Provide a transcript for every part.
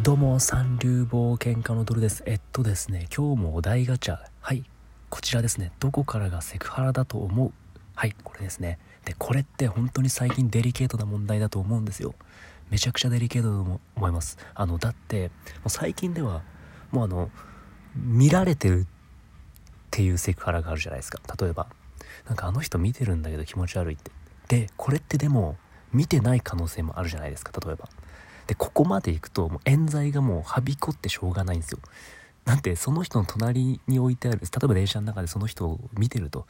どうも、三流冒険家のドルです。えっとですね、今日もお題ガチャ。はい、こちらですね。どこからがセクハラだと思う？はい、これですね。で、これって本当に最近デリケートな問題だと思うんですよ。めちゃくちゃデリケートだと思います。あの、だって、もう最近では、もうあの、見られてるっていうセクハラがあるじゃないですか。例えば、なんかあの人見てるんだけど気持ち悪いって。で、これってでも、見てない可能性もあるじゃないですか、例えば。でここまで行くともう冤罪がもうはびこってしょうがないんですよ。なんてその人の隣に置いてある例えば電車の中でその人を見てると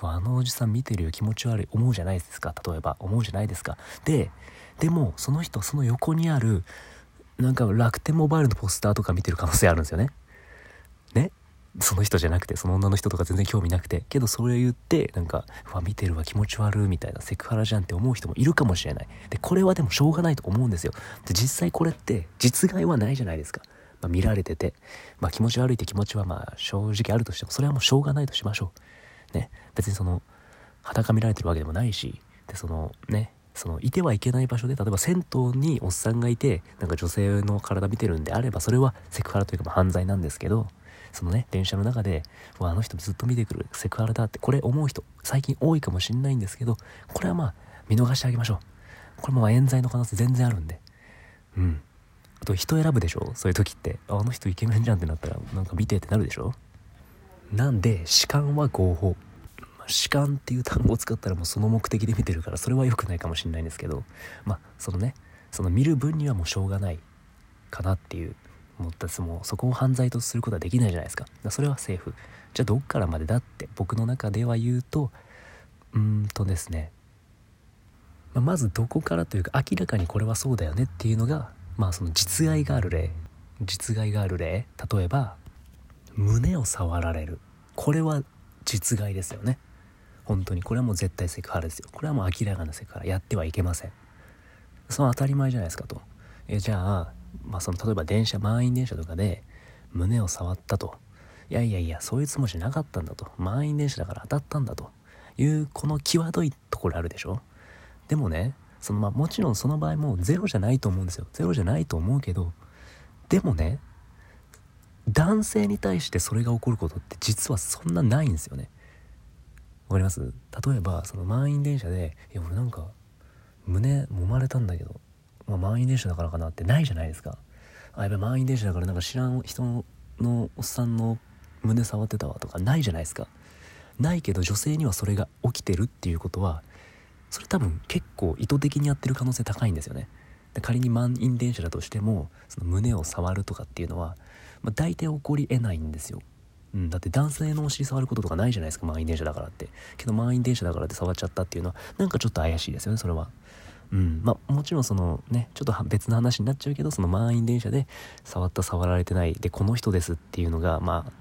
あのおじさん見てるよ気持ち悪い思うじゃないですか例えば思うじゃないですか。ででもその人その横にあるなんか楽天モバイルのポスターとか見てる可能性あるんですよね。その人じゃなくてその女の人とか全然興味なくてけどそれを言ってなんかうわ見てるわ気持ち悪いみたいなセクハラじゃんって思う人もいるかもしれない。でこれはでもしょうがないと思うんですよ。で実際これって実害はないじゃないですか、まあ、見られてて、まあ、気持ち悪いって気持ちはまあ正直あるとしてもそれはもうしょうがないとしましょう。ね。別にその裸見られてるわけでもないしでそのね。そのいてはいけない場所で例えば銭湯におっさんがいてなんか女性の体見てるんであればそれはセクハラというか犯罪なんですけどそのね電車の中でわあの人ずっと見てくるセクハラだってこれ思う人最近多いかもしんないんですけどこれはまあ見逃してあげましょう。これも冤罪の可能性全然あるんで。うん。あと人選ぶでしょ？そういう時って。あの人イケメンじゃんってなったらなんか見てってなるでしょ？なんで痴漢は合法。痴漢っていう単語を使ったらもうその目的で見てるからそれは良くないかもしれないんですけど。まあそのねその見る分にはもうしょうがないかなっていう思ったつもそこを犯罪とすることはできないじゃないですか。それはセーフ。じゃあどっからまでだって僕の中では言うとうんとですね、まあ、まずどこからというか明らかにこれはそうだよねっていうのがまあその実害がある例。実害がある例。例えば胸を触られる。これは実害ですよね。本当に。これはもう絶対セクハラですよ。これはもう明らかなセクハラ。やってはいけません。その当たり前じゃないですかと。えじゃあまあ、その例えば電車満員電車とかで胸を触ったと。いやいやいやそういうつもりじゃなかったんだと。満員電車だから当たったんだと。いうこの際どいところあるでしょ。でもねそのまあもちろんその場合もゼロじゃないと思うんですよ。ゼロじゃないと思うけどでもね男性に対してそれが起こることって実はそんなないんですよね。わかります？例えばその満員電車で「いや俺なんか胸揉まれたんだけどまあ、満員電車だからかなってないじゃないですか。あやっぱ満員電車だからなんか知らん人のおっさんの胸触ってたわとかないじゃないですか。ないけど女性にはそれが起きてるっていうことはそれ多分結構意図的にやってる可能性高いんですよね。仮に満員電車だとしてもその胸を触るとかっていうのは、まあ、大体起こりえないんですよ。うん、だって男性のお尻触ることとかないじゃないですか満員電車だからって。けど満員電車だからって触っちゃったっていうのはなんかちょっと怪しいですよねそれは。うん。まあ、もちろんそのねちょっと別の話になっちゃうけどその満員電車で触った触られてないでこの人ですっていうのがまあ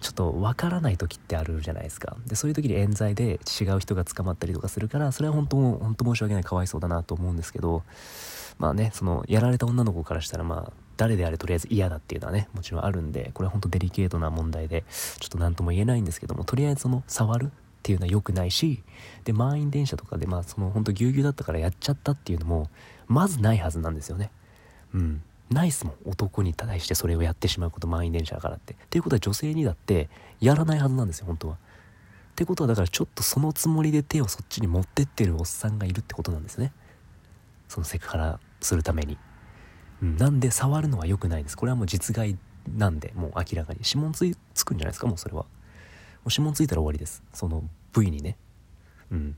ちょっとわからない時ってあるじゃないですか。でそういう時に冤罪で違う人が捕まったりとかするからそれは本当本当申し訳ないかわいそうだなと思うんですけどまあねそのやられた女の子からしたらまあ誰であれとりあえず嫌だっていうのはねもちろんあるんでこれは本当デリケートな問題でちょっと何とも言えないんですけどもとりあえずその触るっていうのは良くないしで満員電車とかでまあそのほんとぎゅうぎゅうだったからやっちゃったっていうのもまずないはずなんですよね。うん。ないっすもん。男に対してそれをやってしまうこと満員電車だからって。っていうことは女性にだってやらないはずなんですよ本当は。ってことはだからちょっとそのつもりで手をそっちに持ってってるおっさんがいるってことなんですね。そのセクハラするために、うん、なんで触るのは良くないです。これはもう実害なんでもう明らかに。指紋つつくんじゃないですかもうそれは。もしもついたら終わりです。その部位にね。うん。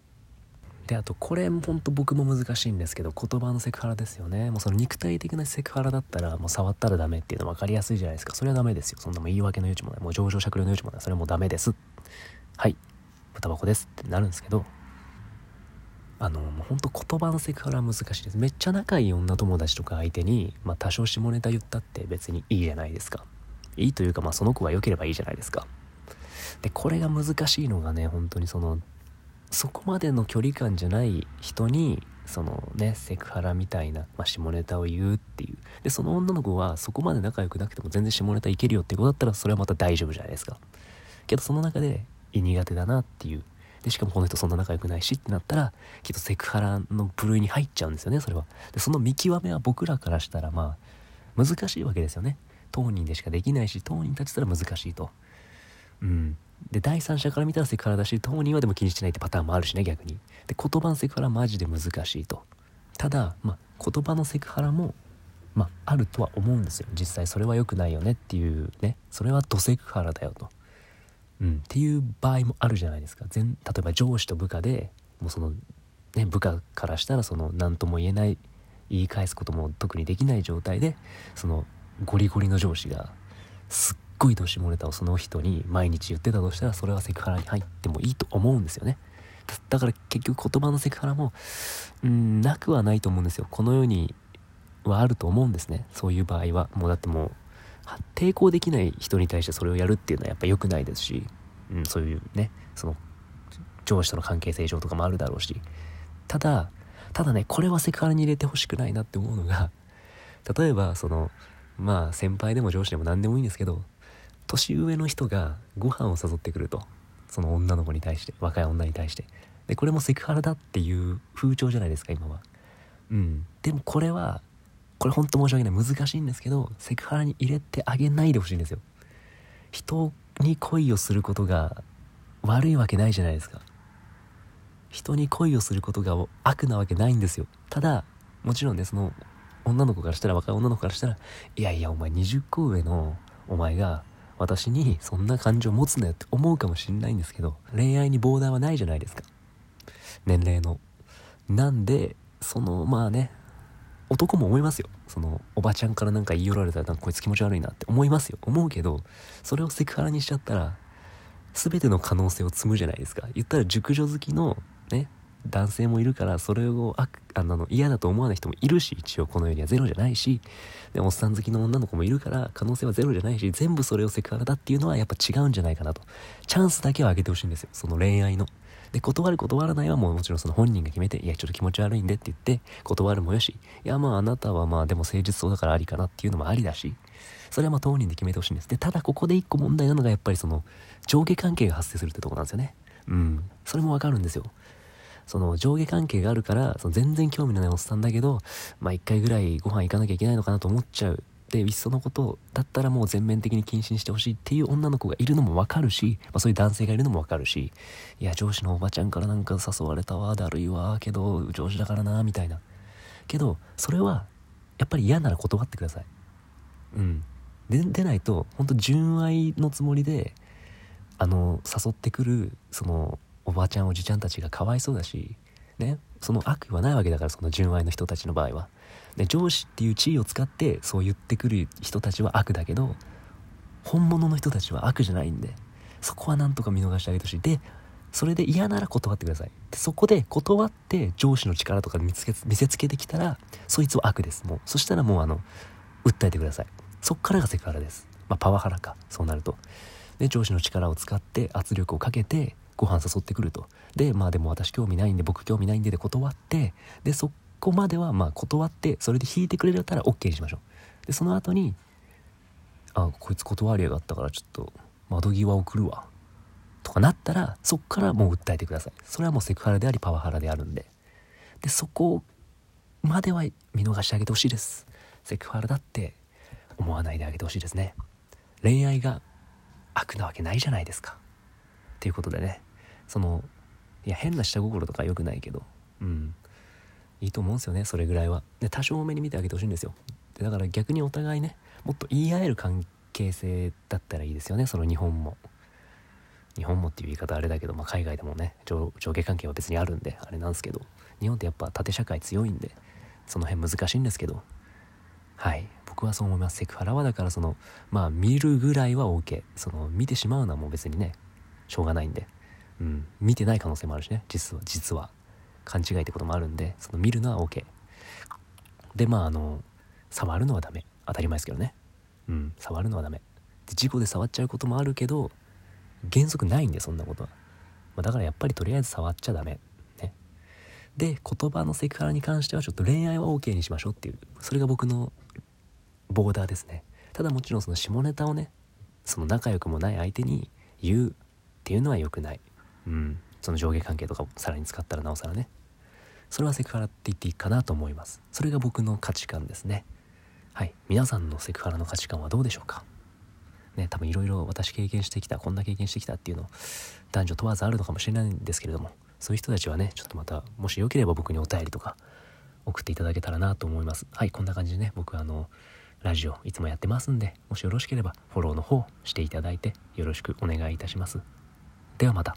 であとこれもほんと僕も難しいんですけど言葉のセクハラですよね。もうその肉体的なセクハラだったらもう触ったらダメっていうの分かりやすいじゃないですか。それはダメですよ。そんなも言い訳の余地もない。もう情状酌量の余地もない。それはもうダメです。はい。豚箱ですってなるんですけどあのもうほんと言葉のセクハラは難しいです。めっちゃ仲いい女友達とか相手に、まあ、多少下ネタ言ったって別にいいじゃないですか。いいというかまあその子が良ければいいじゃないですかでこれが難しいのがね本当にそのそこまでの距離感じゃない人にそのねセクハラみたいな、まあ、下ネタを言うっていう。でその女の子はそこまで仲良くなくても全然下ネタいけるよってことだったらそれはまた大丈夫じゃないですか。けどその中で苦手だなっていう。でしかもこの人そんな仲良くないしってなったらきっとセクハラの部類に入っちゃうんですよねそれは。でその見極めは僕らからしたらまあ難しいわけですよね。当人でしかできないし当人たちったら難しいと。うん。で第三者から見たらセクハラだし当人はでも気にしてないってパターンもあるしね逆に。で言葉のセクハラはマジで難しいと。ただ、まあ、言葉のセクハラも、まあ、あるとは思うんですよ。実際それは良くないよねっていうね。それはドセクハラだよと、うん、っていう場合もあるじゃないですか。全例えば上司と部下でもうその、ね、部下からしたらその何とも言えない言い返すことも特にできない状態でそのゴリゴリの上司がすっごいどしもネタをその人に毎日言ってたとしたらそれはセクハラに入ってもいいと思うんですよね。だから結局言葉のセクハラもうんなくはないと思うんですよ。この世にはあると思うんですね。そういう場合はもうだってもう抵抗できない人に対してそれをやるっていうのはやっぱ良くないですし、うん、そういうねその上司との関係性上とかもあるだろうし。ただただねこれはセクハラに入れてほしくないなって思うのが例えばそのまあ先輩でも上司でも何でもいいんですけど年上の人がご飯を誘ってくるとその女の子に対して若い女に対して。でこれもセクハラだっていう風潮じゃないですか今は。うん。でもこれはこれほんと申し訳ない。難しいんですけどセクハラに入れてあげないでほしいんですよ。人に恋をすることが悪いわけないじゃないですか。人に恋をすることが悪なわけないんですよ。ただもちろんねその女の子からしたら若い女の子からしたらいやいやお前20個上のお前が私にそんな感情持つなよって思うかもしれないんですけど恋愛にボーダーはないじゃないですか。年齢の。なんでそのまあね男も思いますよ。そのおばちゃんからなんか言い寄られたらなんかこいつ気持ち悪いなって思いますよ。思うけどそれをセクハラにしちゃったら全ての可能性を積むじゃないですか。言ったら熟女好きのね男性もいるからそれをああの嫌だと思わない人もいるし一応この世にはゼロじゃないしでおっさん好きの女の子もいるから可能性はゼロじゃないし全部それをセクハラだっていうのはやっぱ違うんじゃないかなと。チャンスだけはあげてほしいんですよ。その恋愛の。で断る断らないはもうもちろんその本人が決めていやちょっと気持ち悪いんでって言って断るもよし。いやまああなたはまあでも誠実そうだからありかなっていうのもありだしそれはまあ当人で決めてほしいんです。でただここで一個問題なのがやっぱりその上下関係が発生するってとこなんですよね。うん。それもわかるんですよ。その上下関係があるから、その全然興味のないおっさんだけど、まあ一回ぐらいご飯行かなきゃいけないのかなと思っちゃう。で、いっそのことだったらもう全面的に謹慎してほしいっていう女の子がいるのもわかるし、まあそういう男性がいるのもわかるし、いや、上司のおばちゃんからなんか誘われたわ、だるいわ、けど上司だからな、みたいな。けど、それは、やっぱり嫌なら断ってください。うん。で、出ないと、ほんと純愛のつもりで、あの、誘ってくる、その、おばあちゃんおじちゃんたちがかわいそうだし、ね、その悪意はないわけだからその純愛の人たちの場合は。で上司っていう地位を使ってそう言ってくる人たちは悪だけど本物の人たちは悪じゃないんでそこはなんとか見逃してあげてほしい。でそれで嫌なら断ってください。でそこで断って上司の力とか見つけ見せつけてきたらそいつは悪です。もうそしたらもうあの訴えてください。そっからがセクハラです。まあパワハラか。そうなると。で上司の力を使って圧力をかけてご飯誘ってくると。でまあでも私興味ないんで僕興味ないんでで断ってでそこまではまあ断ってそれで引いてくれたら OK にしましょう。でその後にあこいつ断りやがったからちょっと窓際送るわ。とかなったらそっからもう訴えてください。それはもうセクハラでありパワハラであるんで。でそこまでは見逃してあげてほしいです。セクハラだって思わないであげてほしいですね。恋愛が悪なわけないじゃないですか。っていうことでね。そのいや変な下心とか良くないけどうん。いいと思うんですよねそれぐらいは。で多少多めに見てあげてほしいんですよ。でだから逆にお互いねもっと言い合える関係性だったらいいですよねその日本も。日本もっていう言い方あれだけど、まあ、海外でもね上下関係は別にあるんであれなんですけど日本ってやっぱ縦社会強いんでその辺難しいんですけど。はい。僕はそう思います。セクハラはだからそのまあ見るぐらいは OK その見てしまうのはもう別にねしょうがないんで、うん、見てない可能性もあるしね。実は実は。勘違いってこともあるんでその見るのは OK でまああの触るのはダメ。当たり前ですけどね。うん。触るのはダメ。で事故で触っちゃうこともあるけど原則ないんでそんなことは、まあ、だからやっぱりとりあえず触っちゃダメ。ね。で言葉のセクハラに関してはちょっと恋愛は OK にしましょうっていうそれが僕のボーダーですね。ただもちろんその下ネタをねその仲良くもない相手に言うっていうのは良くない。うん。その上下関係とかをさらに使ったらなおさらね。それはセクハラって言っていいかなと思います。それが僕の価値観ですね。はい皆さんのセクハラの価値観はどうでしょうか？ね多分いろいろ私経験してきたこんな経験してきたっていうの男女問わずあるのかもしれないんですけれどもそういう人たちはねちょっとまたもしよければ僕にお便りとか送っていただけたらなと思いますはいこんな感じでね僕あのラジオいつもやってますんでもしよろしければフォローの方していただいてよろしくお願いいたしますではまた